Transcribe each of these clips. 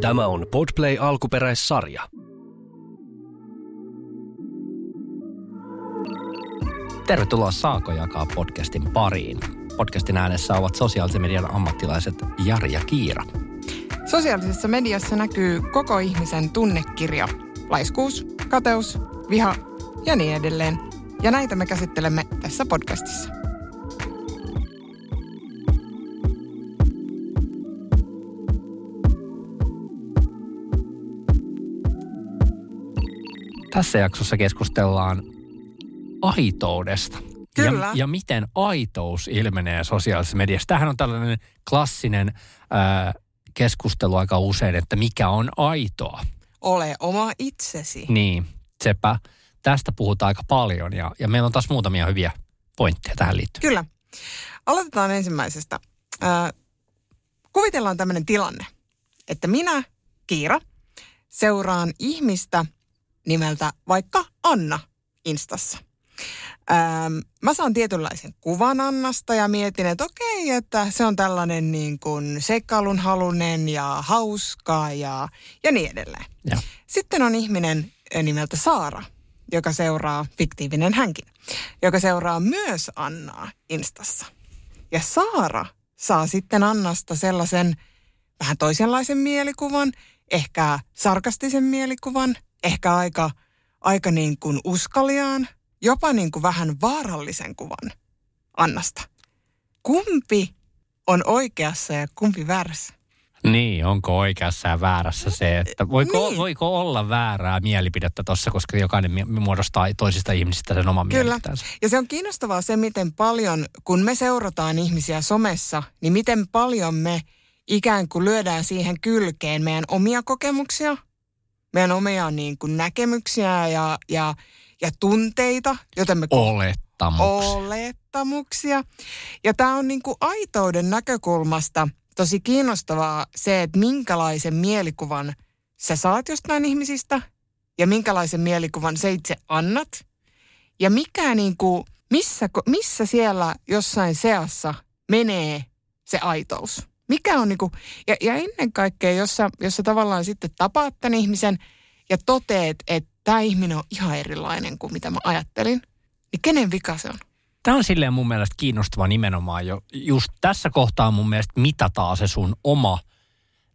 Tämä on Podplay alkuperäissarja. Tervetuloa Saako jakaa podcastin pariin. Podcastin äänessä ovat sosiaalisen median ammattilaiset Jari ja Kiira. Sosiaalisessa mediassa näkyy koko ihmisen tunnekirja. Laiskuus, kateus, viha ja niin edelleen. Ja näitä me käsittelemme tässä podcastissa. Tässä jaksossa keskustellaan aitoudesta. Kyllä. Ja, ja miten aitous ilmenee sosiaalisessa mediassa. Tämähän on tällainen klassinen ää, keskustelu aika usein, että mikä on aitoa. Ole oma itsesi. Niin, sepä. Tästä puhutaan aika paljon ja, ja meillä on taas muutamia hyviä pointteja tähän liittyen. Kyllä. Aloitetaan ensimmäisestä. Äh, kuvitellaan tämmöinen tilanne, että minä, Kiira, seuraan ihmistä nimeltä vaikka Anna Instassa. Ähm, mä saan tietynlaisen kuvan Annasta ja mietin, että okei, että se on tällainen niin kuin seikkailun halunen ja hauska ja, ja niin edelleen. Ja. Sitten on ihminen nimeltä Saara, joka seuraa, fiktiivinen hänkin, joka seuraa myös Annaa Instassa. Ja Saara saa sitten Annasta sellaisen vähän toisenlaisen mielikuvan, ehkä sarkastisen mielikuvan, ehkä aika, aika niin kuin uskaliaan, jopa niin kuin vähän vaarallisen kuvan Annasta. Kumpi on oikeassa ja kumpi väärässä? Niin, onko oikeassa ja väärässä se, että voiko, Niin. voiko olla väärää mielipidettä tuossa, koska jokainen muodostaa toisista ihmisistä sen oman Kyllä. mielipiteensä. Ja se on kiinnostavaa se, miten paljon, kun me seurataan ihmisiä somessa, niin miten paljon me ikään kuin lyödään siihen kylkeen meidän omia kokemuksia, meidän omia niin kuin näkemyksiä ja, ja, ja tunteita, joten me Olettamuksia. olettamuksia. Ja tämä on niin kuin aitouden näkökulmasta tosi kiinnostavaa se, että minkälaisen mielikuvan sä saat jostain ihmisistä ja minkälaisen mielikuvan sä itse annat. Ja mikä niin kuin, missä, missä siellä jossain seassa menee se aitous? Mikä on niin kuin, ja, ja ennen kaikkea, jos sä, jos sä tavallaan sitten tapaat tämän ihmisen ja toteet, että tämä ihminen on ihan erilainen kuin mitä mä ajattelin, niin kenen vika se on? Tämä on silleen mun mielestä kiinnostava nimenomaan jo. Just tässä kohtaa mun mielestä mitataan se sun oma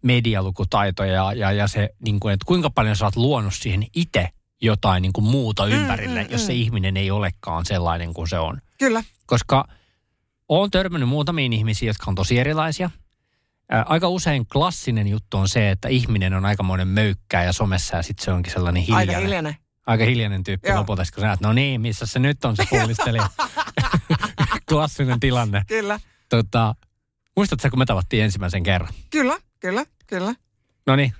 medialukutaito ja, ja, ja se, niin kuin, että kuinka paljon sä oot luonut siihen itse jotain niin kuin muuta ympärille, mm, jos se mm. ihminen ei olekaan sellainen kuin se on. Kyllä. Koska olen törmännyt muutamiin ihmisiin, jotka on tosi erilaisia. Aika usein klassinen juttu on se, että ihminen on aikamoinen möykkää ja somessa ja sitten se onkin sellainen hiljainen. Aika hiljainen. Aika hiljainen tyyppi Joo. lopulta, kun sä näet, no niin, missä se nyt on se pullisteli. Klassinen tilanne. Kyllä. Tota, muistatko, kun me tavattiin ensimmäisen kerran? Kyllä, kyllä, kyllä. No niin,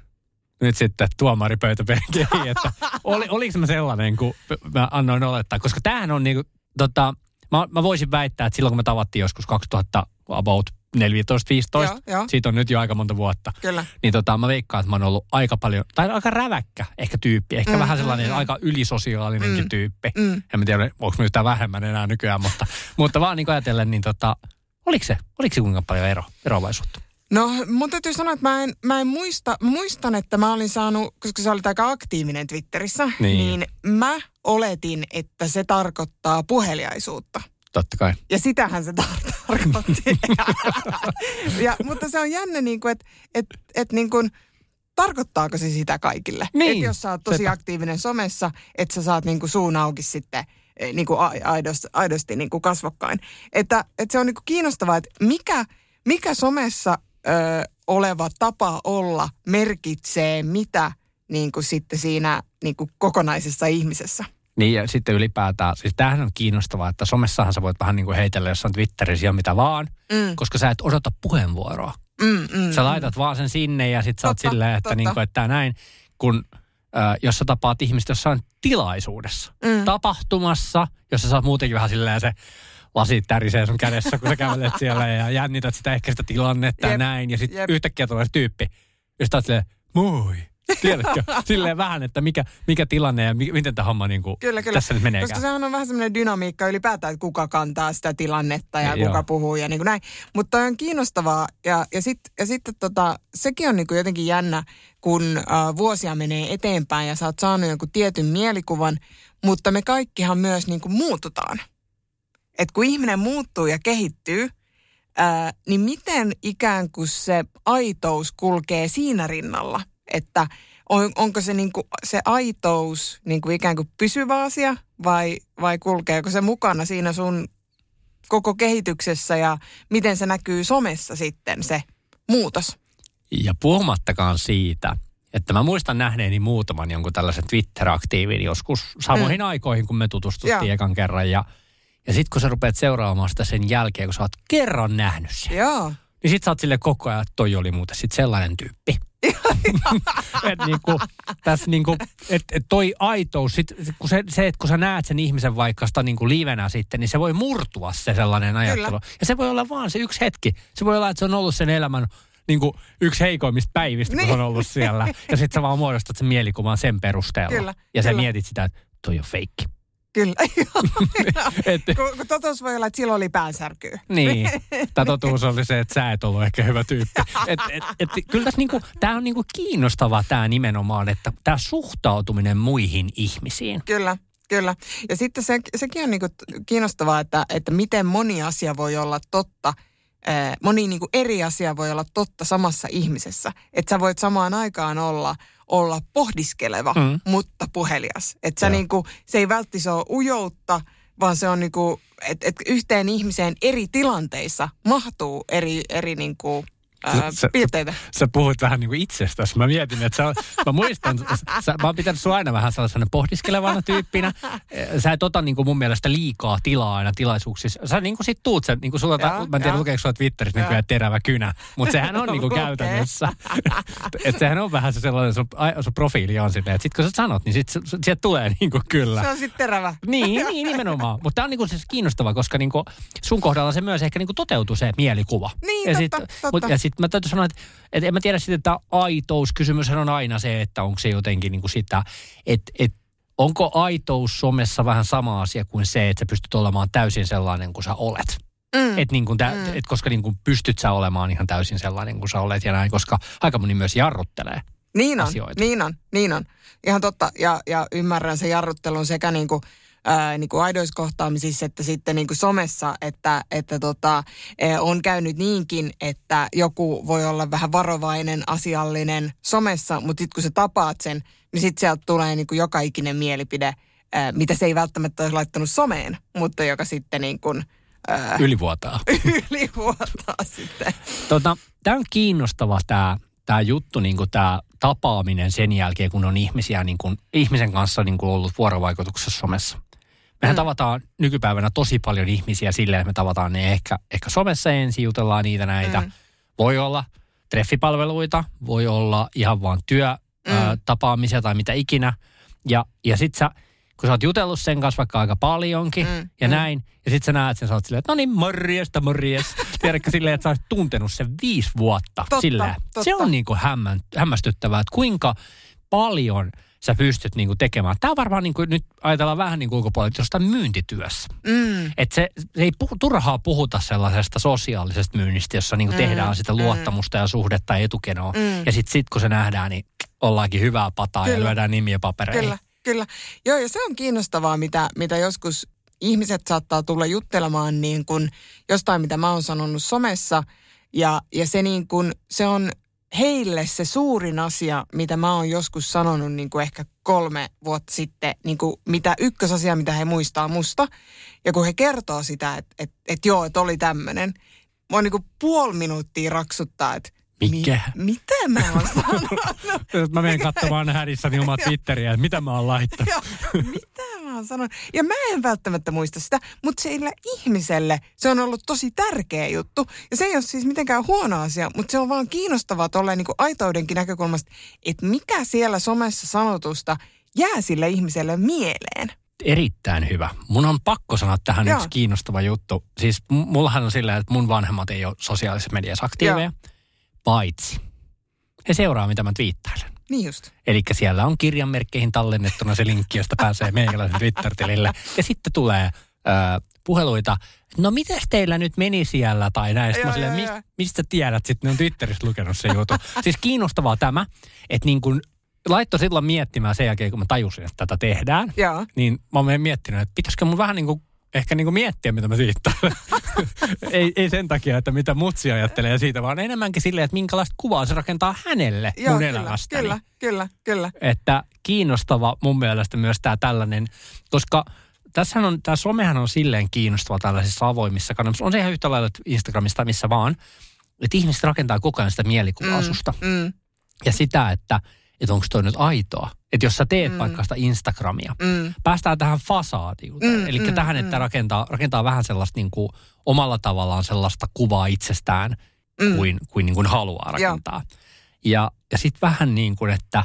nyt sitten tuomari pöytäpenkiin, että oli, oliko mä sellainen, kun mä annoin olettaa, koska tämähän on niinku, tota, mä, mä voisin väittää, että silloin kun me tavattiin joskus 2000 about 14-15, Joo, joo. siitä on nyt jo aika monta vuotta, Kyllä. niin tota, mä veikkaan, että mä oon ollut aika paljon, tai aika räväkkä ehkä tyyppi, ehkä Mm, vähän mm, sellainen mm. aika ylisosiaalinenkin Mm, tyyppi. Mm. En mä tiedä, onko mä yhtään vähemmän enää nykyään, mutta, mutta vaan niin ajatellen, niin tota, oliko se, oliko se kuinka paljon ero, eroavaisuutta? No mun täytyy sanoa, että mä en, mä en muista, mä muistan, että mä olin saanut, koska sä olit aika aktiivinen Twitterissä, Niin. niin mä oletin, että se tarkoittaa puheliaisuutta. Totta kai. Ja sitähän se tar- tarkoitti. ja, mutta se on jännä, niin kuin, että et, et, niin kuin, tarkoittaako se sitä kaikille? Niin, Että jos sä oot tosi sepä. aktiivinen somessa, että sä saat niin kuin suun auki sitten eh, niin kuin aidosti, aidosti niin kuin kasvokkain. Että, että se on niin kuin kiinnostavaa, että mikä, mikä somessa ö, oleva tapa olla merkitsee mitä niin kuin sitten siinä niin kuin kokonaisessa ihmisessä. Niin ja sitten ylipäätään, siis tämähän on kiinnostavaa, että somessahan sä voit vähän niin kuin heitellä jossain Twitterissä ja mitä vaan, Mm, koska sä et odota puheenvuoroa. mm, mm, Sä laitat vaan sen sinne ja sitten sä oot silleen, että, niin kuin, että näin, kun äh, jos sä tapaat ihmistä jossain tilaisuudessa, Mm. tapahtumassa, jossa sä oot muutenkin vähän silleen se lasit tärisee sun kädessä, kun sä kävelet siellä ja jännität sitä ehkä sitä tilannetta ja Jep, näin. Ja sitten yhtäkkiä tulee se tyyppi, josta oot silleen, moi. Tiedätkö? Silleen vähän, että mikä, mikä tilanne ja mi, miten tämä homma niin kuin Kyllä, kyllä. tässä nyt menee. Koska sehän on vähän semmoinen dynamiikka ylipäätään, että kuka kantaa sitä tilannetta ja Joo. kuka puhuu ja niin kuin näin. Mutta on kiinnostavaa ja, ja, sit, ja sitten tota, sekin on niin kuin jotenkin jännä, kun äh, vuosia menee eteenpäin ja sä oot saanut jonkun tietyn mielikuvan, mutta me kaikkihan myös niin kuin muututaan. Et kun ihminen muuttuu ja kehittyy, ää, niin miten ikään kuin se aitous kulkee siinä rinnalla? Että on, onko se, niin kuin, se aitous niin kuin ikään kuin pysyvä asia vai, vai kulkeeko se mukana siinä sun koko kehityksessä ja miten se näkyy somessa sitten se muutos? Ja puhumattakaan siitä, että mä muistan nähneeni muutaman jonkun tällaisen Twitter-aktiivin joskus samoihin mm. aikoihin, kun me tutustuttiin Joo. ekan kerran. Ja, ja sitten kun sä rupeat seuraamaan sitä sen jälkeen, kun sä oot kerran nähnyt sen, Joo. niin sit sä oot sille koko ajan, että toi oli muuten sit sellainen tyyppi. Et niinku, tässä niinku, et, et toi aitous, sit, kun se, se, että kun sä näet sen ihmisen vaikka sitä niinku livenä sitten, niin se voi murtua se sellainen ajattelu. Ja se voi olla vaan se yksi hetki. Se voi olla, että se on ollut sen elämän niinku, yksi heikoimmista päivistä, kun Niin. on ollut siellä. Ja sitten sä vaan muodostat sen mielikuvan sen perusteella. Kyllä, ja sä kyllä. mietit sitä, että toi on feikki. Kyllä. Joo. Et, kun, kun totuus voi olla, että silloin oli päänsärkyä. Niin. Tämä totuus oli se, että sä et ollut ehkä hyvä tyyppi. Et, et, et, kyllä tässä niinku, tämä on niinku kiinnostavaa tämä nimenomaan, että tämä suhtautuminen muihin ihmisiin. Kyllä, kyllä. Ja sitten se, sekin on niinku kiinnostavaa, että, että miten moni asia voi olla totta. Moni niinku eri asia voi olla totta samassa ihmisessä. Että sä voit samaan aikaan olla, olla pohdiskeleva, Mm. mutta puhelias. Että sä Joo. niinku, se ei välttämättä ole ujoutta, vaan se on niinku, että et yhteen ihmiseen eri tilanteissa mahtuu eri, eri niinku, ää, Se- piirteitä. Sä puhuit vähän niin kuin itsestäsi. Mä mietin, että sä, mä muistan, sä, mä oon pitänyt sua aina vähän sellaisena pohdiskelevana tyyppinä. Sä et ota niin kuin mun mielestä liikaa tilaa aina tilaisuuksissa. Sä niin kuin sit tuut sen, niin kuin sulla, Joo, mä en tiedä lukeeko sulla Twitterissä Joo. nykyään terävä kynä, mutta sehän on niin kuin käytännössä. että sehän on vähän se sellainen, sun, sun profiili on silleen, että sit kun sä sanot, niin sit, sieltä tulee niin kuin kyllä. Se on sitten terävä. Niin, niin nimenomaan. Mutta tämä on niinku siis kiinnostava, koska niinku sun kohdalla se myös ehkä niinku toteutuu se mielikuva. Niin, ja totta, sit, totta. ja sitten mä täytyy sanoa, että, että en mä tiedä sitten, että aitouskysymyshän on aina se, että onko se jotenkin niinku sitä, että, että onko aitous somessa vähän sama asia kuin se, että sä pystyt olemaan täysin sellainen kuin sä olet. Mm. Et niin kuin tä, Mm. et koska niin kuin pystyt sä olemaan ihan täysin sellainen kuin sä olet ja näin, koska aika moni myös jarruttelee. Niin on, asioita. niin on, niin on. Ihan totta. Ja, ja ymmärrän sen jarruttelun sekä niin kuin, ää, niin kuin aidoiskohtaamisissa että sitten niin kuin somessa, että, että tota, eh, on käynyt niinkin, että joku voi olla vähän varovainen, asiallinen somessa, mutta sitten kun sä tapaat sen, niin sitten sieltä tulee niin kuin joka ikinen mielipide, ää, mitä se ei välttämättä olisi laittanut someen, mutta joka sitten niin kuin, ää, Ylivuotaa. ylivuotaa sitten. Tota, tämä on kiinnostava tämä tää juttu, niin tämä tapaaminen sen jälkeen, kun on ihmisiä, niin kun, ihmisen kanssa niin kun ollut vuorovaikutuksessa somessa. Mehän mm. tavataan nykypäivänä tosi paljon ihmisiä silleen, että me tavataan ne ehkä, ehkä somessa ensin, jutellaan niitä näitä. Mm. Voi olla treffipalveluita, voi olla ihan vaan työtapaamisia Mm. tai mitä ikinä. Ja, ja sit sä, kun sä oot jutellut sen kanssa vaikka aika paljonkin Mm, ja mm. näin, ja sit sä näet sen, sä oot silleen, että no niin, morjesta, morjes. Tiedätkö silleen, että sä oot tuntenut sen viisi vuotta. Totta, silleen. totta. Se on niinku hämmän, hämmästyttävää, että kuinka paljon sä pystyt niinku tekemään. Tämä on varmaan niinku, nyt ajatellaan vähän niin kuin ulkopuolella, jostain myyntityössä. Mm. Että se, se ei puhu, turhaa puhuta sellaisesta sosiaalisesta myynnistä, jossa niinku Mm, tehdään sitä mm. luottamusta ja suhdetta etukenoa. Mm. Ja sitten sit, kun se nähdään, niin ollaankin hyvää pataa ja Kyllä. lyödään nimiä papereihin. Kyllä, kyllä. Joo, ja se on kiinnostavaa, mitä, mitä joskus ihmiset saattaa tulla juttelemaan niin kuin jostain, mitä mä oon sanonut somessa. Ja, ja se, niin kuin, se on heille se suurin asia, mitä mä oon joskus sanonut niin kuin ehkä kolme vuotta sitten, niin kuin mitä ykkösasia, mitä he muistaa musta. Ja kun he kertoo sitä, että et, et joo, että oli tämmöinen, mua niin kuin puoli minuuttia raksuttaa, että Mikä? Mi, mitä mä oon sanonut? Mä menen katsomaan hädissäni omaa Twitteriä, että mitä mä oon laittanut. Joo, mitä mä oon sanonut? Ja mä en välttämättä muista sitä, mutta sille ihmiselle se on ollut tosi tärkeä juttu. Ja se ei ole siis mitenkään huono asia, mutta se on vaan kiinnostavaa tolleen niin aitoudenkin näkökulmasta, että mikä siellä somessa sanotusta jää sille ihmiselle mieleen. Erittäin hyvä. Mun on pakko sanoa tähän Joo. yksi kiinnostava juttu. Siis mullahan on silleen, että mun vanhemmat ei ole sosiaalisessa mediassa aktiiveja, paitsi he seuraa, mitä mä twiittailen. niin just. Eli siellä on kirjanmerkkeihin tallennettuna se linkki, josta pääsee meikäläisen Twitter-tilille. Ja sitten tulee ö, puheluita, no miten teillä nyt meni siellä tai näin. Sitten mä silleen, "Mis- mistä tiedät sitten, ne on Twitteristä lukenut se juttu. siis kiinnostavaa tämä, että niin kun laittoi silloin miettimään sen jälkeen, kun mä tajusin, että tätä tehdään. Joo. Niin mä oon miettinyt, että pitäisikö mun vähän niin kuin ehkä niin kuin miettiä, mitä mä siitä ei, ei sen takia, että mitä mutsi ajattelee siitä, vaan enemmänkin silleen, että minkälaista kuvaa se rakentaa hänelle Joo, mun kyllä, elämästäni. kyllä, kyllä, kyllä. Että kiinnostava mun mielestä myös tämä tällainen, koska tässähän on, tämä somehan on silleen kiinnostava tällaisissa avoimissa kanavissa. On se ihan yhtä lailla tai missä vaan, että ihmiset rakentaa koko ajan sitä mielikuvaa Mm, susta. Mm, Ja sitä, että, että onko toi nyt aitoa. Että jos sä teet Mm. vaikka sitä Instagramia, mm, päästään tähän fasaadiuteen. Mm, Eli mm, tähän, että mm. rakentaa, rakentaa vähän sellaista niin kuin, omalla tavallaan sellaista kuvaa itsestään mm. kuin, kuin, niin kuin haluaa rakentaa. Ja, ja sitten vähän niin kuin, että,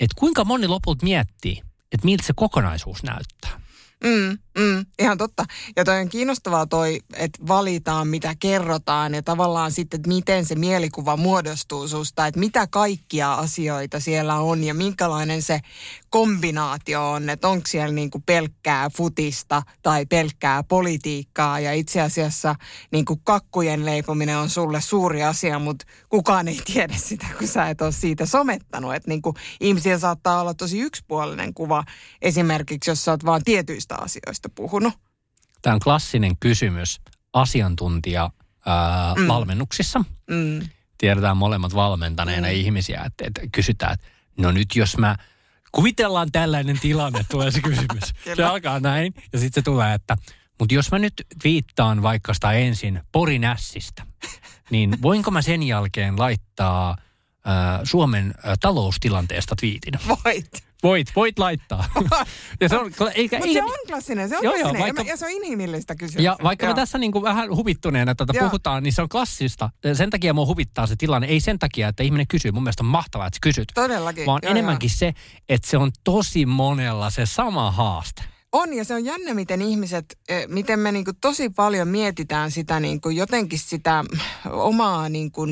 että kuinka moni lopulta miettii, että miltä se kokonaisuus näyttää. Mm, mm, ihan totta. Ja toi on kiinnostavaa toi, että valitaan mitä kerrotaan ja tavallaan sitten, että miten se mielikuva muodostuu susta, että mitä kaikkia asioita siellä on ja minkälainen se kombinaatio on, että onko siellä niinku pelkkää futista tai pelkkää politiikkaa ja itse asiassa niinku kakkujen leipominen on sulle suuri asia, mutta kukaan ei tiedä sitä, kun sä et ole siitä somettanut. Että niinku ihmisiä saattaa olla tosi yksipuolinen kuva esimerkiksi, jos sä oot vaan tietyistä asioista puhunut. Tämä on klassinen kysymys asiantuntija ää, Mm. valmennuksissa. Mm. Tiedetään molemmat valmentaneena Mm. ihmisiä, että, että kysytään, että no nyt jos mä kuvitellaan tällainen tilanne, tulee se kysymys. se alkaa näin ja sitten se tulee, että mutta jos mä nyt viittaan vaikka sitä ensin Porinässistä, niin voinko mä sen jälkeen laittaa Suomen taloustilanteesta twiitin? Voit. Voit, voit laittaa. ja se on, eikä, Mutta ei, se on klassinen, se on Joo, joo, klassinen. vaikka- ja, ja se on inhimillistä kysyä. ja vaikka Joo. me tässä niin kuin vähän huvittuneena tätä Joo. puhutaan, niin se on klassista. Sen takia mua huvittaa se tilanne. Ei sen takia, että ihminen kysyy. Mun mielestä on mahtavaa, että kysyt. Todellakin. Vaan joo, enemmänkin se, että se on tosi monella se sama haaste. On ja se on jännä, miten ihmiset, eh, miten me niinku tosi paljon mietitään sitä niinku jotenkin sitä omaa niinku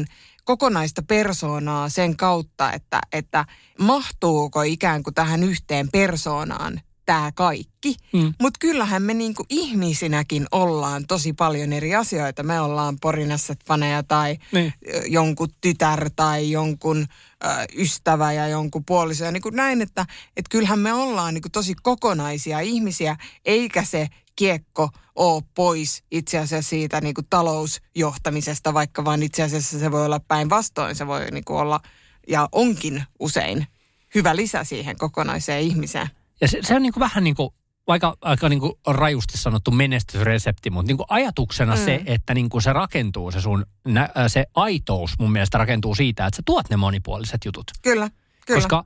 kokonaista persoonaa sen kautta, että, että mahtuuko ikään kuin tähän yhteen persoonaan tämä kaikki. Mm. Mutta kyllähän me niinku ihmisinäkin ollaan tosi paljon eri asioita. Me ollaan porinässät-faneja tai Niin. ö, jonkun tytär tai jonkun ö, ystävä ja jonkun puoliso. Ja niin kuin näin, että et kyllähän me ollaan niin kuin tosi kokonaisia ihmisiä, eikä se kiekko ole pois itse asiassa siitä niin kuin talousjohtamisesta, vaikka vaan itse asiassa se voi olla päinvastoin. Se voi niin kuin olla ja onkin usein hyvä lisä siihen kokonaiseen ihmiseen. Ja se, se on niin kuin vähän niin kuin, vaikka aika niin kuin rajusti sanottu menestysresepti, mutta niin kuin ajatuksena mm. se, että niin kuin se rakentuu, se sun äh, se aitous mun mielestä rakentuu siitä, että sä tuot ne monipuoliset jutut. Kyllä, kyllä. Koska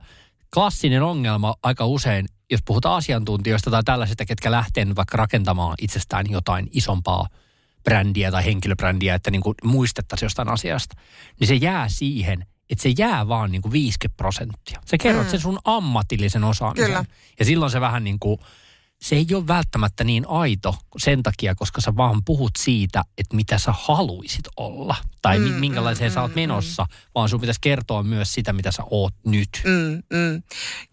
klassinen ongelma aika usein, jos puhutaan asiantuntijoista tai tällaisista, ketkä lähtee vaikka rakentamaan itsestään jotain isompaa brändiä tai henkilöbrändiä, että niin kuin muistettaisiin jostain asiasta, niin se jää siihen, että se jää vaan niin kuin 50 prosenttia. Sä kerrot Mm. sen sun ammatillisen osaamisen. Kyllä. Ja silloin se vähän niin kuin, se ei ole välttämättä niin aito sen takia, koska sä vaan puhut siitä, että mitä sä haluisit olla. Tai mm, Mm, minkälaiseen mm, sä oot mm, menossa, vaan sun pitäisi kertoa myös sitä, mitä sä oot nyt. Mm, mm.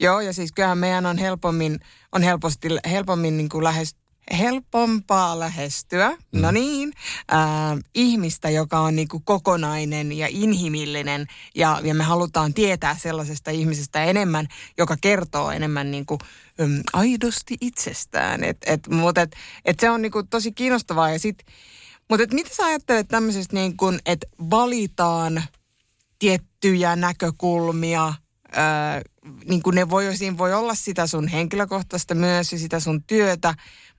Joo, ja siis kyllähän meidän on helpommin, on helposti, helpommin niin kuin lähes, helpompaa lähestyä, mm. no niin, ää, ihmistä, joka on niin kuin kokonainen ja inhimillinen. Ja, ja me halutaan tietää sellaisesta ihmisestä enemmän, joka kertoo enemmän niin kuin, äm, aidosti itsestään. Et, et, Mutta et, et se on niin kuin tosi kiinnostavaa. Ja sit, mutta et mitä sä ajattelet tämmöisestä, niin kuin, että valitaan tiettyjä näkökulmia, ää, niin kuin ne voi, siinä voi olla sitä sun henkilökohtaista myös ja sitä sun työtä,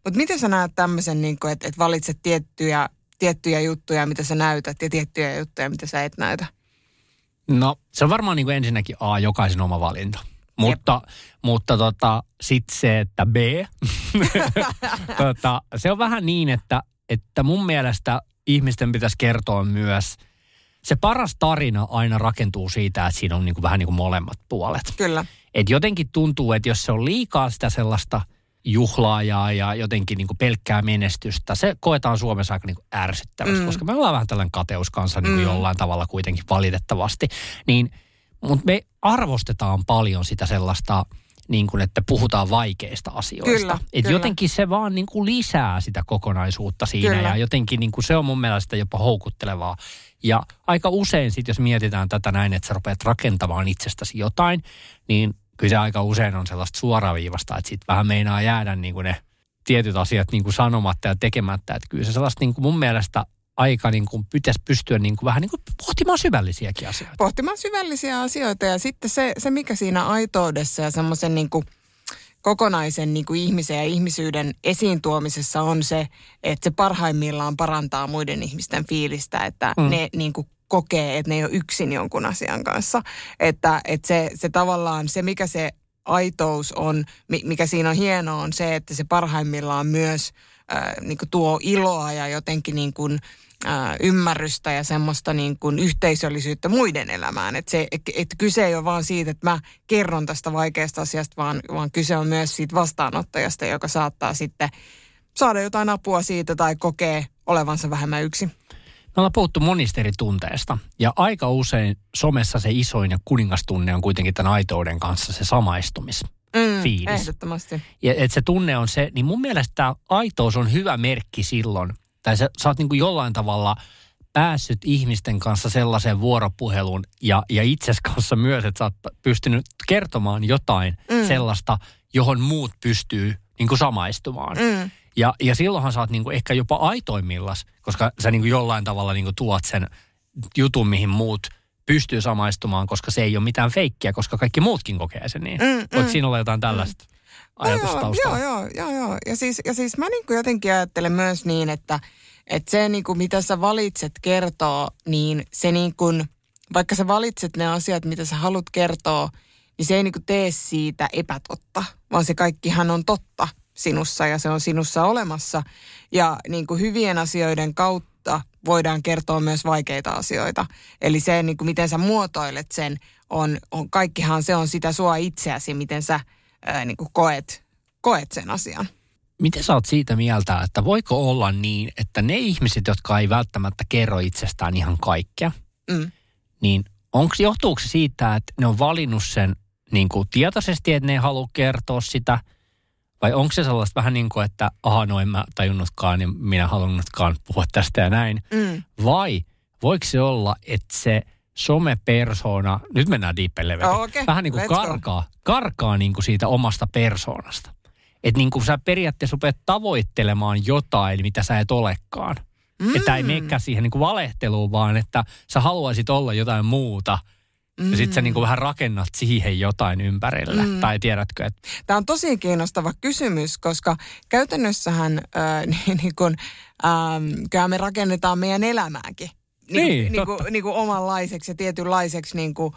mutta miten sä näet tämmöisen, niin että, että valitset tiettyjä, tiettyjä juttuja, mitä sä näytät ja tiettyjä juttuja, mitä sä et näytä? No se on varmaan niin kuin ensinnäkin A, jokaisen oma valinta. Mutta, mutta tota, sitten se, että B, tota, se on vähän niin, että, että mun mielestä ihmisten pitäisi kertoa myös, se paras tarina aina rakentuu siitä, että siinä on niin kuin vähän niin kuin molemmat puolet. Kyllä. Et jotenkin tuntuu, että jos se on liikaa sitä sellaista juhlaajaa ja jotenkin niin kuin pelkkää menestystä, se koetaan Suomessa aika niin kuin ärsyttävästi, mm. koska me ollaan vähän tällainen kateuskansa niin kuin Mm. jollain tavalla kuitenkin valitettavasti. Niin Mutta me arvostetaan paljon sitä sellaista, niin kuin, että puhutaan vaikeista asioista. Kyllä, Et kyllä. jotenkin se vaan niin kuin lisää sitä kokonaisuutta siinä Kyllä. ja jotenkin niin kuin se on mun mielestä jopa houkuttelevaa. Ja aika usein sitten, jos mietitään tätä näin, että sä rupeat rakentamaan itsestäsi jotain, niin kyllä se aika usein on sellaista suoraviivasta, että sitten vähän meinaa jäädä niin kuin ne tietyt asiat niin kuin sanomatta ja tekemättä. Että kyllä se sellaista niin kuin mun mielestä aika niin kuin pitäisi pystyä niin kuin vähän niin kuin pohtimaan syvällisiäkin asioita. pohtimaan syvällisiä asioita ja sitten se, se mikä siinä aitoudessa ja semmoisen niin kuin kokonaisen niin kuin ihmisen ja ihmisyyden esiin tuomisessa on se, että se parhaimmillaan parantaa muiden ihmisten fiilistä, että Mm. ne niin kuin kokee, että ne ei ole yksin jonkun asian kanssa. Että, että se, se tavallaan, se mikä se aitous on, mi- mikä siinä on hienoa, on se, että se parhaimmillaan myös äh, niin tuo iloa ja jotenkin niin kuin, äh, ymmärrystä ja semmoista niin kuin yhteisöllisyyttä muiden elämään. Että se, et, et kyse ei ole vaan siitä, että mä kerron tästä vaikeasta asiasta, vaan, vaan kyse on myös siitä vastaanottajasta, joka saattaa sitten saada jotain apua siitä tai kokee olevansa vähemmän yksin. Me ollaan puhuttu monista eri tunteista ja aika usein somessa se isoin ja kuningastunne on kuitenkin tämän aitouden kanssa se samaistumis. Mm, Fiilis. Ehdottomasti. Ja että se tunne on se, niin mun mielestä tämä aitous on hyvä merkki silloin, tai sä, sä oot niin kuin jollain tavalla päässyt ihmisten kanssa sellaiseen vuoropuheluun ja, ja itses kanssa myös, että sä oot pystynyt kertomaan jotain mm. sellaista, johon muut pystyy niin kuin samaistumaan. Mm, Ja, ja silloinhan sä oot niinku ehkä jopa aitoimmillas, koska sä niinku jollain tavalla niinku tuot sen jutun, mihin muut pystyy samaistumaan, koska se ei ole mitään feikkiä, koska kaikki muutkin kokee sen niin. Mm, Voiko mm. siinä olla jotain tällaista mm. ajatusta joo, taustalla? joo, joo, joo, joo. Ja siis, ja siis mä niinku jotenkin ajattelen myös niin, että, että se niinku, mitä sä valitset kertoa, niin se niinku, vaikka sä valitset ne asiat, mitä sä haluat kertoa, niin se ei niinku tee siitä epätotta, vaan se kaikkihan on totta sinussa ja se on sinussa olemassa. Ja niinku hyvien asioiden kautta voidaan kertoa myös vaikeita asioita. Eli se, niinku, miten sä muotoilet sen, on, on, kaikkihan se on sitä sua itseäsi, miten sä ää, niin kuin koet, koet sen asian. Miten sä oot siitä mieltä, että voiko olla niin, että ne ihmiset, jotka ei välttämättä kerro itsestään ihan kaikkea, Mm. niin onko, johtuuko se siitä, että ne on valinnut sen niin kuin tietoisesti, että ne ei halua kertoa sitä, vai onko se sellaista vähän niin kuin, että aha, no en mä tajunnutkaan, niin minä halunnutkaan puhua tästä ja näin. Mm. Vai voiko se olla, että se somepersona, nyt mennään level, Oh, okei, vähän niin kuin let's go. karkaa, karkaa niin kuin siitä omasta persoonasta. Että niin kuin sä periaatteessa rupeat tavoittelemaan jotain, mitä sä et olekaan. Mm. Että ei menekään siihen niin kuin valehteluun, vaan että sä haluaisit olla jotain muuta. Mm. Ja sit sä niin kuin vähän rakennat siihen jotain ympärille. Mm. Tai tiedätkö, että Tämä on tosi kiinnostava kysymys, koska käytännössähän äh, niin, niin kun, kyllä me rakennetaan meidän elämääkin. Niin, niin, niin, kuin, niin kuin omanlaiseksi ja tietynlaiseksi niin kuin,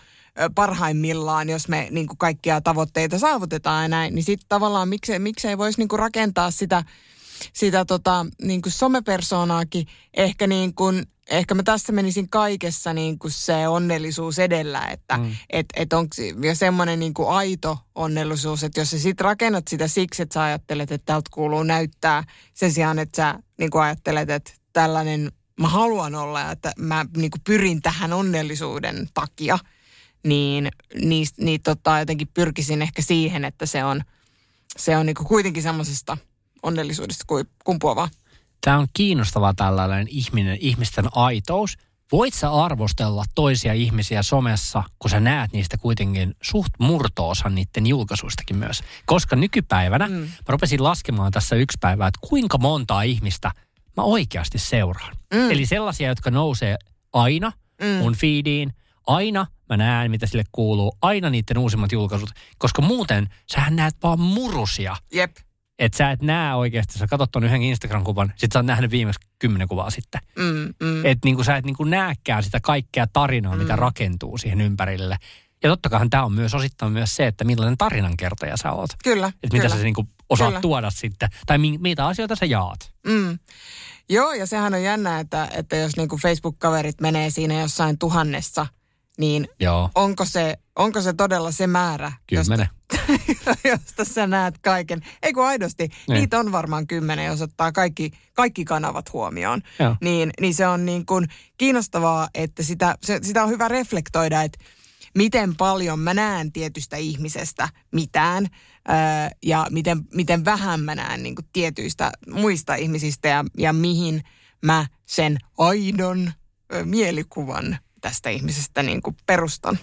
parhaimmillaan, jos me niin kuin kaikkia tavoitteita saavutetaan ja näin, niin sitten tavallaan miksei, miksei voisi niin kuin rakentaa sitä, sitä tota, niin kuin somepersoonaakin ehkä niin kuin, ehkä mä tässä menisin kaikessa niin kuin se onnellisuus edellä, että mm. et, et onko semmoinen niin kuin aito onnellisuus, että jos sä sit rakennat sitä siksi, että sä ajattelet, että täältä kuuluu näyttää sen sijaan, että sä niin kuin ajattelet, että tällainen mä haluan olla ja että mä niin kuin pyrin tähän onnellisuuden takia, niin, niin, niin tota, jotenkin pyrkisin ehkä siihen, että se on, se on niin kuin kuitenkin semmoisesta onnellisuudesta kuin kumpuavaa. tämä on kiinnostavaa tällainen ihminen, ihmisten aitous. Voit sä arvostella toisia ihmisiä somessa, kun sä näet niistä kuitenkin suht murtoosan niiden julkaisuistakin myös. Koska nykypäivänä mm. mä rupesin laskemaan tässä yksi päivä, että kuinka montaa ihmistä mä oikeasti seuraan. Mm. Eli sellaisia, jotka nousee aina mm. mun feediin, aina mä näen, mitä sille kuuluu, aina niiden uusimmat julkaisut, koska muuten sähän näet vaan murusia. Jep. Että sä et näe oikeasti, sä katsot ton yhden Instagram-kuvan, sit sä oot nähnyt viimeksi kymmenen kuvaa sitten. Mm, mm. Että niinku sä et niinku näekään sitä kaikkea tarinaa, mitä rakentuu siihen ympärille. Ja totta kai tämä on myös osittain myös se, että millainen tarinankertoja sä oot. Kyllä, Että mitä kyllä. sä niinku osaat Kyllä. tuoda sitten, tai mi- mitä asioita sä jaat. Mm. Joo, ja sehän on jännä, että, että jos niinku Facebook-kaverit menee siinä jossain tuhannessa, niin Joo, onko se, onko se todella se määrä, kymmenen. josta, josta sä näet kaiken? Ei kun aidosti, Niin. niitä on varmaan kymmenen, jos ottaa kaikki, kaikki kanavat huomioon. Joo. Niin, niin se on niin kuin kiinnostavaa, että sitä, se, sitä on hyvä reflektoida, että miten paljon mä näen tietystä ihmisestä mitään ää, ja miten, miten vähän mä näen niin kuin tietyistä muista ihmisistä ja, ja mihin mä sen aidon mielikuvan tästä ihmisestä niin kuin perustan.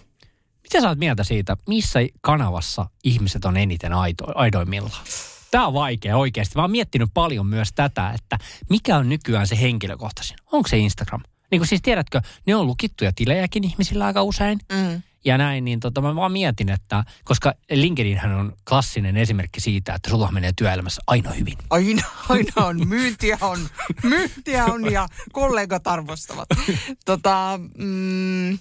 Mitä sä oot mieltä siitä, missä kanavassa ihmiset on eniten aito, aidoimmillaan? Tämä on vaikea oikeasti. Mä oon miettinyt paljon myös tätä, että mikä on nykyään se henkilökohtaisin. Onko se Instagram? Niin kuin siis tiedätkö, ne on lukittuja tilejäkin ihmisillä aika usein. Mm. Ja näin, niin tota, mä vaan mietin, että koska LinkedInhän on klassinen esimerkki siitä, että sulla menee työelämässä aina hyvin. Aina, aina on. Myyntiä on. Myyntiä on ja kollegat arvostavat. Tota, mm,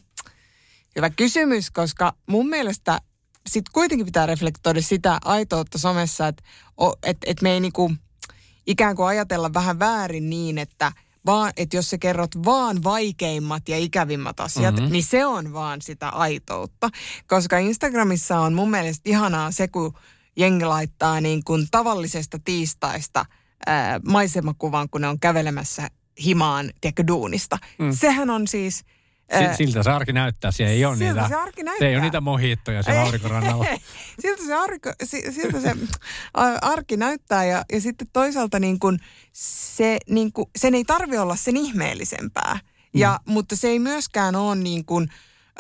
hyvä kysymys, koska mun mielestä sitten kuitenkin pitää reflektoida sitä aitoutta somessa, että et, et me ei niinku ikään kuin ajatella vähän väärin niin, että vaan, että jos sä kerrot vaan vaikeimmat ja ikävimmät asiat, mm-hmm. niin se on vaan sitä aitoutta. Koska Instagramissa on mun mielestä ihanaa se, kun jengi laittaa niin kuin tavallisesta tiistaista ää, maisemakuvan, kun ne on kävelemässä himaan, tiedätkö, duunista. Mm. Sehän on siis – Siltä se arki näyttää, siellä ei ole niitä, se, arki näyttää. se ei ole niitä mohittoja siellä aurinkorannalla. siltä se, arki, siltä se arki näyttää ja, ja sitten toisaalta niin kuin se, niin kuin, sen ei tarvi olla sen ihmeellisempää. Ja, mm. Mutta se ei myöskään ole niin kuin,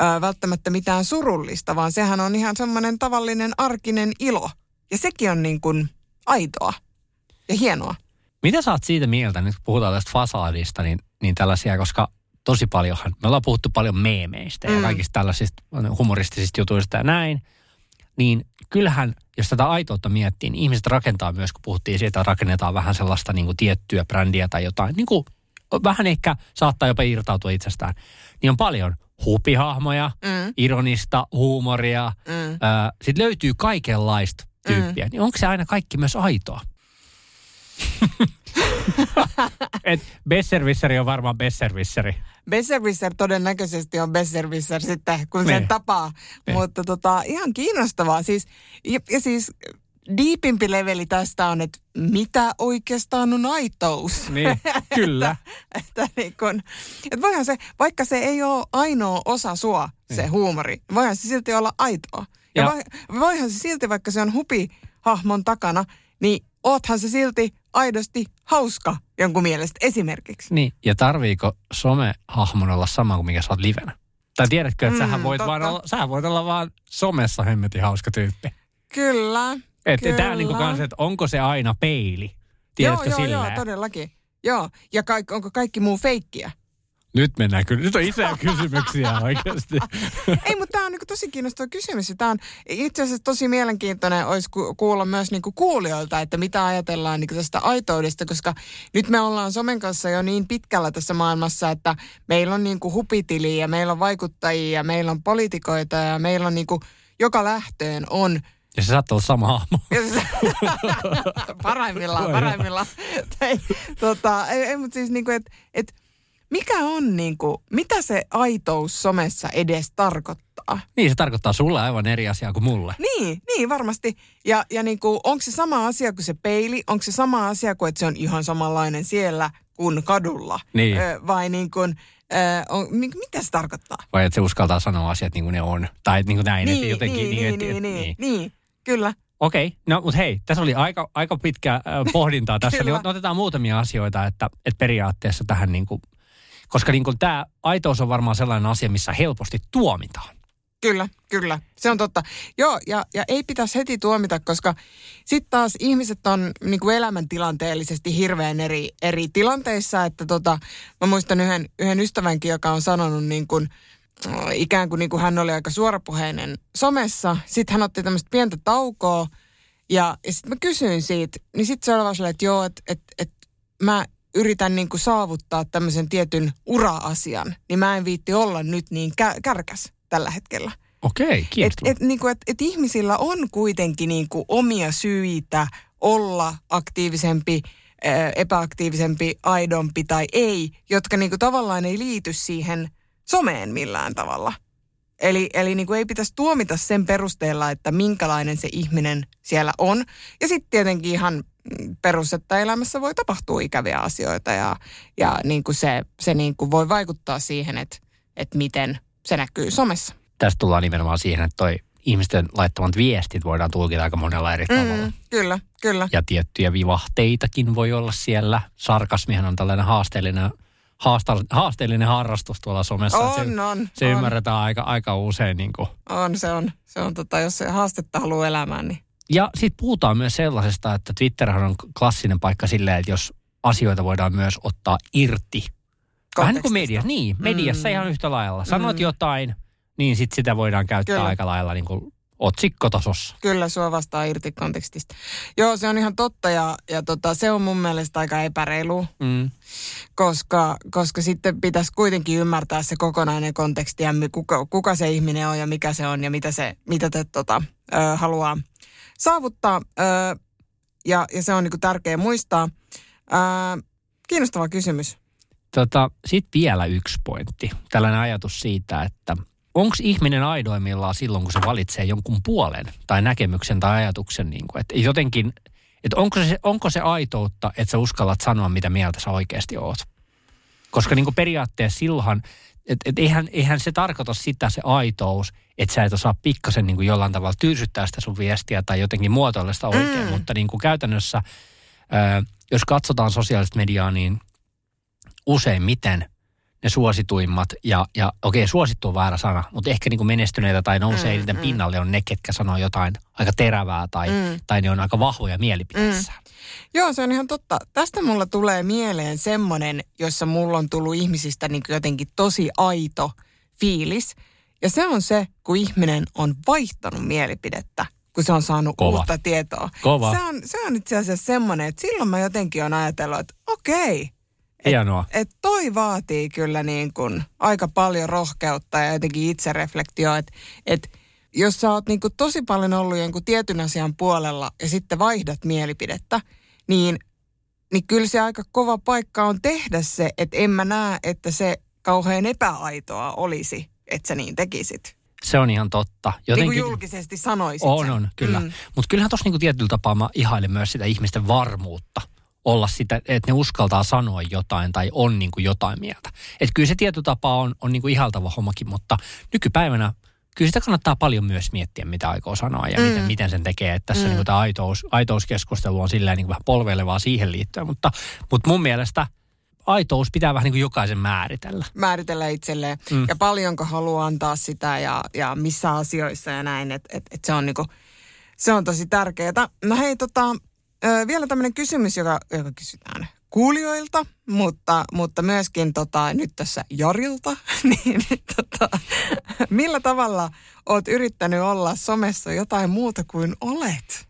ö, välttämättä mitään surullista, vaan sehän on ihan semmoinen tavallinen arkinen ilo. Ja sekin on niin kuin aitoa ja hienoa. Mitä sä oot siitä mieltä, nyt kun puhutaan tästä fasaadista, niin, niin tällaisia, koska tosi paljonhan, me ollaan puhuttu paljon meemeistä ja mm. kaikista tällaisista humoristisista jutuista ja näin, niin kyllähän, jos tätä aitoutta miettii, niin ihmiset rakentaa myös, kun puhuttiin siitä, että rakennetaan vähän sellaista niin kuin tiettyä brändiä tai jotain, niin kuin vähän ehkä saattaa jopa irtautua itsestään, niin on paljon hupihahmoja, mm. ironista, huumoria, mm. sitten löytyy kaikenlaista tyyppiä, mm. niin onko se aina kaikki myös aitoa? Et Besservisseri on varmaan Besservisseri. Besserwisser todennäköisesti on Besserwisser sitten, kun sen ne. tapaa. Ne. Mutta tota, ihan kiinnostavaa. Siis, ja, ja siis diipimpi leveli tästä on, että mitä oikeastaan on aitous. Niin, kyllä. että, että niin kun, että voihan se, vaikka se ei ole ainoa osa sua, se niin. huumori, voihan se silti olla aitoa. Ja, ja voihan se silti, vaikka se on hupi hahmon takana, niin oothan se silti aidosti hauska jonkun mielestä esimerkiksi. Niin, ja tarviiko somehahmon olla sama kuin mikä sä oot livenä? Tai tiedätkö, että mm, sähän, voit vaan olla, sähän voit olla vaan somessa hemmetin hauska tyyppi. Kyllä, Että kyllä. Tämä niin kanssa, että onko se aina peili? Tiedätkö joo, joo, joo, todellakin. Joo, ja kaik, onko kaikki muu feikkiä? Nyt mennään kyllä. Nyt on isoja kysymyksiä oikeasti. Ei, mutta tämä on niin tosi kiinnostava kysymys. Tämä on itse asiassa tosi mielenkiintoinen olisi kuulla myös niin kuulijoilta, että mitä ajatellaan niin tästä aitoudesta, koska nyt me ollaan somen kanssa jo niin pitkällä tässä maailmassa, että meillä on niin hupitili ja meillä on vaikuttajia ja meillä on poliitikoita ja meillä on niin joka lähtöön on ja se saattaa olla sama hahmo. paraimmillaan, paraimmillaan. tai, tota, ei, ei mutta siis niin kuin, että et, mikä on niin kuin, mitä se aitous somessa edes tarkoittaa? Niin, se tarkoittaa sulle aivan eri asiaa kuin mulle. Niin, niin varmasti. Ja, ja niin kuin, onko se sama asia kuin se peili? Onko se sama asia kuin, että se on ihan samanlainen siellä kuin kadulla? Niin. Ö, vai niin kuin, Ö, on, mitä se tarkoittaa? Vai että se uskaltaa sanoa asiat niin kuin ne on. Tai niin kuin näin, niin, että jotenkin... Niin, niin, niin, niin, niin, niin, niin, kyllä. Okei, okay. no mutta hei, tässä oli aika, aika pitkä äh, pohdintaa. Tässä oli, otetaan muutamia asioita, että, että periaatteessa tähän niin kuin koska niin kuin tämä aitous on varmaan sellainen asia, missä helposti tuomitaan. Kyllä, kyllä. Se on totta. Joo, ja, ja ei pitäisi heti tuomita, koska sitten taas ihmiset on niin kuin elämäntilanteellisesti hirveän eri, eri tilanteissa. Että tota, mä muistan yhden, yhden ystävänkin, joka on sanonut niin kuin, ikään kuin, niin kuin hän oli aika suorapuheinen somessa. Sitten hän otti tämmöistä pientä taukoa ja, ja sitten mä kysyin siitä, niin sitten se oli vaan että joo, että et, et mä yritän niin kuin saavuttaa tämmöisen tietyn ura-asian, niin mä en viitti olla nyt niin kä- kärkäs tällä hetkellä. Okei, kiinnostavaa. Et, et, niin kuin, et, et ihmisillä on kuitenkin niin kuin omia syitä olla aktiivisempi, epäaktiivisempi, aidompi tai ei, jotka niin kuin tavallaan ei liity siihen someen millään tavalla. Eli, eli niin kuin ei pitäisi tuomita sen perusteella, että minkälainen se ihminen siellä on. Ja sitten tietenkin ihan perus, että elämässä voi tapahtua ikäviä asioita ja, ja niin kuin se, se niin kuin voi vaikuttaa siihen, että, että miten se näkyy somessa. tästä tullaan nimenomaan siihen, että toi ihmisten laittamat viestit voidaan tulkita aika monella eri tavalla. Mm, kyllä, kyllä. Ja tiettyjä vivahteitakin voi olla siellä. Sarkasmihan on tällainen haasteellinen, haasteellinen harrastus tuolla somessa. On, se, on, se on. ymmärretään aika, aika usein. Niin kuin. On, se on. Se on tota, jos se haastetta haluaa elämään, niin Ja sitten puhutaan myös sellaisesta, että Twitterhän on klassinen paikka silleen, että jos asioita voidaan myös ottaa irti. Vähän niin kuin mediassa. Niin, mediassa Mm. ihan yhtä lailla. Sanot Mm. jotain, niin sitten sitä voidaan käyttää Kyllä. aika lailla niin kuin otsikkotasossa. Kyllä sua vastaa irti kontekstista. Joo, se on ihan totta ja, ja tota, se on mun mielestä aika epäreilu, Mm. koska, koska sitten pitäisi kuitenkin ymmärtää se kokonainen konteksti ja kuka, kuka se ihminen on ja mikä se on ja mitä, se, mitä te tota, ö, haluaa saavuttaa. Ö, ja, ja se on niinku tärkeä muistaa. Ö, kiinnostava kysymys. Tota, Sitten vielä yksi pointti. Tällainen ajatus siitä, että onko ihminen aidoimmillaan silloin, kun se valitsee jonkun puolen tai näkemyksen tai ajatuksen. Niin kuin, että jotenkin, että onko se, onko se aitoutta, että sä uskallat sanoa, mitä mieltä sä oikeasti oot. Koska niin kuin periaatteessa silloin, että et eihän, eihän se tarkoita sitä se aitous, että sä et osaa pikkasen niin kuin jollain tavalla tyysyttää sitä sun viestiä tai jotenkin muotoilla sitä oikein. Mm. Mutta niin kuin käytännössä, ää, jos katsotaan sosiaalista mediaa, niin useimmiten ne suosituimmat, ja, ja okei, suosittu on väärä sana, mutta ehkä niin kuin menestyneitä tai nousee Mm, eniten mm. pinnalle on ne, ketkä sanoo jotain aika terävää tai, Mm. tai ne on aika vahvoja mielipiteessä. Mm. Joo, se on ihan totta. Tästä mulla tulee mieleen semmoinen, jossa mulla on tullut ihmisistä niin jotenkin tosi aito fiilis. Ja se on se, kun ihminen on vaihtanut mielipidettä, kun se on saanut Kova. uutta tietoa. Kova. Se on, se on itse asiassa semmoinen, että silloin mä jotenkin on ajatellut, että okei, Hienoa. että toi vaatii kyllä niin kuin aika paljon rohkeutta ja jotenkin itsereflektioa, että et jos sä oot niin kuin tosi paljon ollut jonkun tietyn asian puolella ja sitten vaihdat mielipidettä, niin, niin kyllä se aika kova paikka on tehdä se, että en mä näe, että se kauhean epäaitoa olisi, että sä niin tekisit. Se on ihan totta. Niin Jotenkin, kuin julkisesti sanoisit on, sen. on, kyllä. Mm. Mutta kyllähän tuossa niinku tietyllä tapaa mä ihailen myös sitä ihmisten varmuutta olla sitä, että ne uskaltaa sanoa jotain tai on niinku jotain mieltä. Että kyllä se tietyllä tapaa on, on niinku ihaltava hommakin, mutta nykypäivänä kyllä sitä kannattaa paljon myös miettiä, mitä aikoo sanoa ja mm. miten, miten sen tekee. Että tässä mm. niinku tämä aitous, aitouskeskustelu on silleen niinku vähän polveilevaa siihen liittyen, mutta, mutta mun mielestä aitous pitää vähän niin kuin jokaisen määritellä. määritellä itselleen mm. Ja paljonko haluaa antaa sitä ja, ja missä asioissa ja näin, että et, et se, on niinku, se on tosi tärkeää. No hei, tota, ö, vielä tämmöinen kysymys, joka, joka kysytään kuulijoilta, mutta, mutta myöskin tota, nyt tässä Jarilta, niin tota, millä tavalla oot yrittänyt olla somessa jotain muuta kuin olet?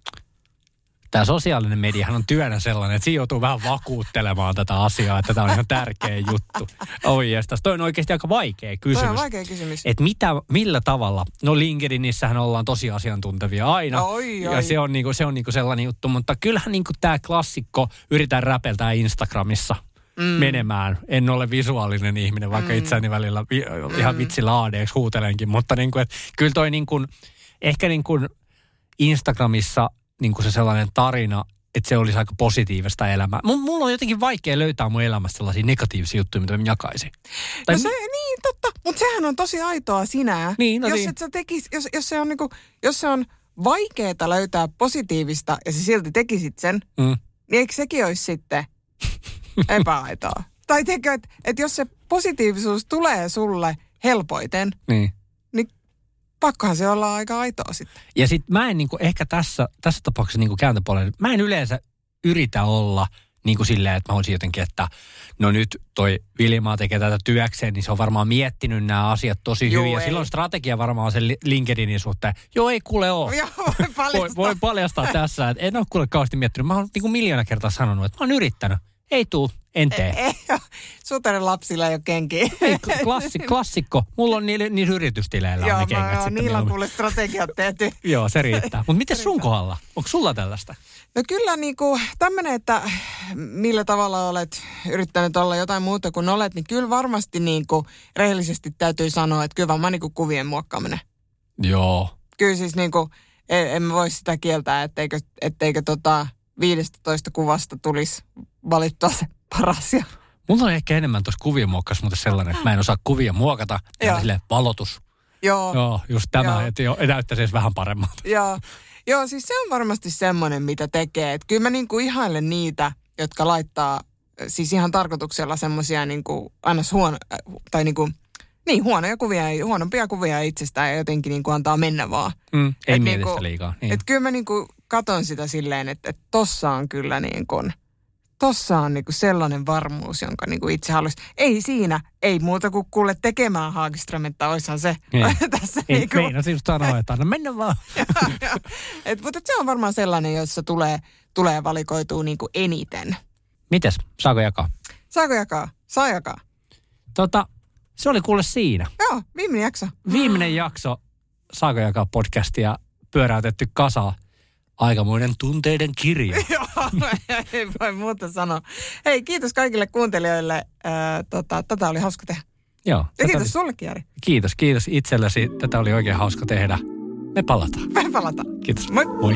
Tämä sosiaalinen mediahan on työnä sellainen, että siinä joutuu vähän vakuuttelemaan tätä asiaa, että tämä on ihan tärkeä juttu. Oi jestas, toi on oikeasti aika vaikea kysymys. Toi on vaikea kysymys. Että mitä, millä tavalla, no LinkedInissähän ollaan tosi asiantuntevia aina. Oi, Ja oi. se on, niinku, se on niinku sellainen juttu, mutta kyllähän niinku tämä klassikko yritän räpeltää Instagramissa mm. menemään. En ole visuaalinen ihminen, vaikka mm. itseäni välillä vi, ihan vitsillä aadeeksi huutelenkin, mutta niinku, et, kyllä toi niinku, ehkä niinku Instagramissa niinku se sellainen tarina, että se olisi aika positiivista elämää. M- mulla on jotenkin vaikea löytää mun elämässä sellaisia negatiivisia juttuja, mitä mä jakaisin. Tai No se, niin, totta. Mutta sehän on tosi aitoa sinä. Niin, no jos, niin. et sä tekis, jos, jos, se on niinku, jos se on vaikeaa löytää positiivista ja sä silti tekisit sen, Mm. niin eikö sekin olisi sitten epäaitoa? tai tiedätkö, että et jos se positiivisuus tulee sulle helpoiten, Niin. niin pakkohan se olla aika aitoa sitten. Ja sitten mä en niinku, ehkä tässä, tässä tapauksessa niinku kääntöpuolella, mä en yleensä yritä olla niin kuin silleen, että mä olisin jotenkin, että no nyt toi Vilmaa tekee tätä työkseen, niin se on varmaan miettinyt nämä asiat tosi Joo, hyvin. Ja ei. silloin strategia varmaan on sen li- LinkedInin suhteen. Joo, ei kuule ole. Joo, voi Voi, paljastaa. voi paljastaa tässä, että en ole kuule kauheasti miettinyt. Mä oon niin kuin miljoona kertaa sanonut, että mä oon yrittänyt. Ei tuu, en tee. Ei lapsilla ei ole kenkiä. Ei, klassi, klassikko. Mulla on niillä, niillä yritystileillä on Joo, ne mä, kengät joo, niillä on kuule strategiat tehty. Joo, se riittää. Mutta miten sun kohdalla? Onko sulla tällaista? No kyllä niinku tämmöinen, että millä tavalla olet yrittänyt olla jotain muuta kuin olet, niin kyllä varmasti niinku rehellisesti täytyy sanoa, että kyllä varmaan niinku kuvien muokkaaminen. Joo. Kyllä siis niinku, en, en mä voi sitä kieltää, etteikö, etteikö tota 15 kuvasta tulisi valittua se paras. Ja, Mulla on ehkä enemmän tuossa kuvien muokkaus, mutta sellainen, että mä en osaa kuvia muokata. Ja sille valotus. Joo, Joo, just tämä, Joo. että jo, näyttäisi edes vähän paremmalta. joo. Joo, siis se on varmasti semmoinen, mitä tekee. Et kyllä mä niinku ihailen niitä, jotka laittaa siis ihan tarkoituksella semmoisia niinku aina huono, äh, tai niinku, niin huonoja kuvia, huonompia kuvia itsestään ja jotenkin niinku antaa mennä vaan. Mm, ei Et mieti niinku- liikaa. Niin. Et kyllä mä niinku katon sitä silleen, että, että tossa on kyllä niin kuin, tossa on niinku sellainen varmuus, jonka niinku itse haluaisi. Ei siinä, ei muuta kuin kuule tekemään Haagiström, oishan se Niin. tässä Ei, niinku. meinasin just sanoa, että anna mennä vaan. et, mutta se on varmaan sellainen, jossa tulee, tulee valikoituu niinku eniten. Mites, saako jakaa? Saako jakaa? Saa jakaa. Tota, se oli kuule siinä. Joo, viimeinen jakso. Viimeinen jakso Saako jakaa podcastia pyöräytetty kasa. Aikamoinen tunteiden kirja. Joo, ei voi muuta sanoa. Hei, kiitos kaikille kuuntelijoille. Ää, tota, tätä oli hauska tehdä. Joo. Ja kiitos oli- sullekin, Jari. Kiitos, kiitos itsellesi. Tätä oli oikein hauska tehdä. Me palataan. Me palataan. Kiitos. Moi. Moi.